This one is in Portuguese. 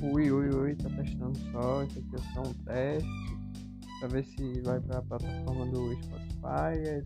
Tipo, ui, ui, ui, tá testando só. Isso aqui é só um teste. Pra ver se vai pra plataforma do Spotify. É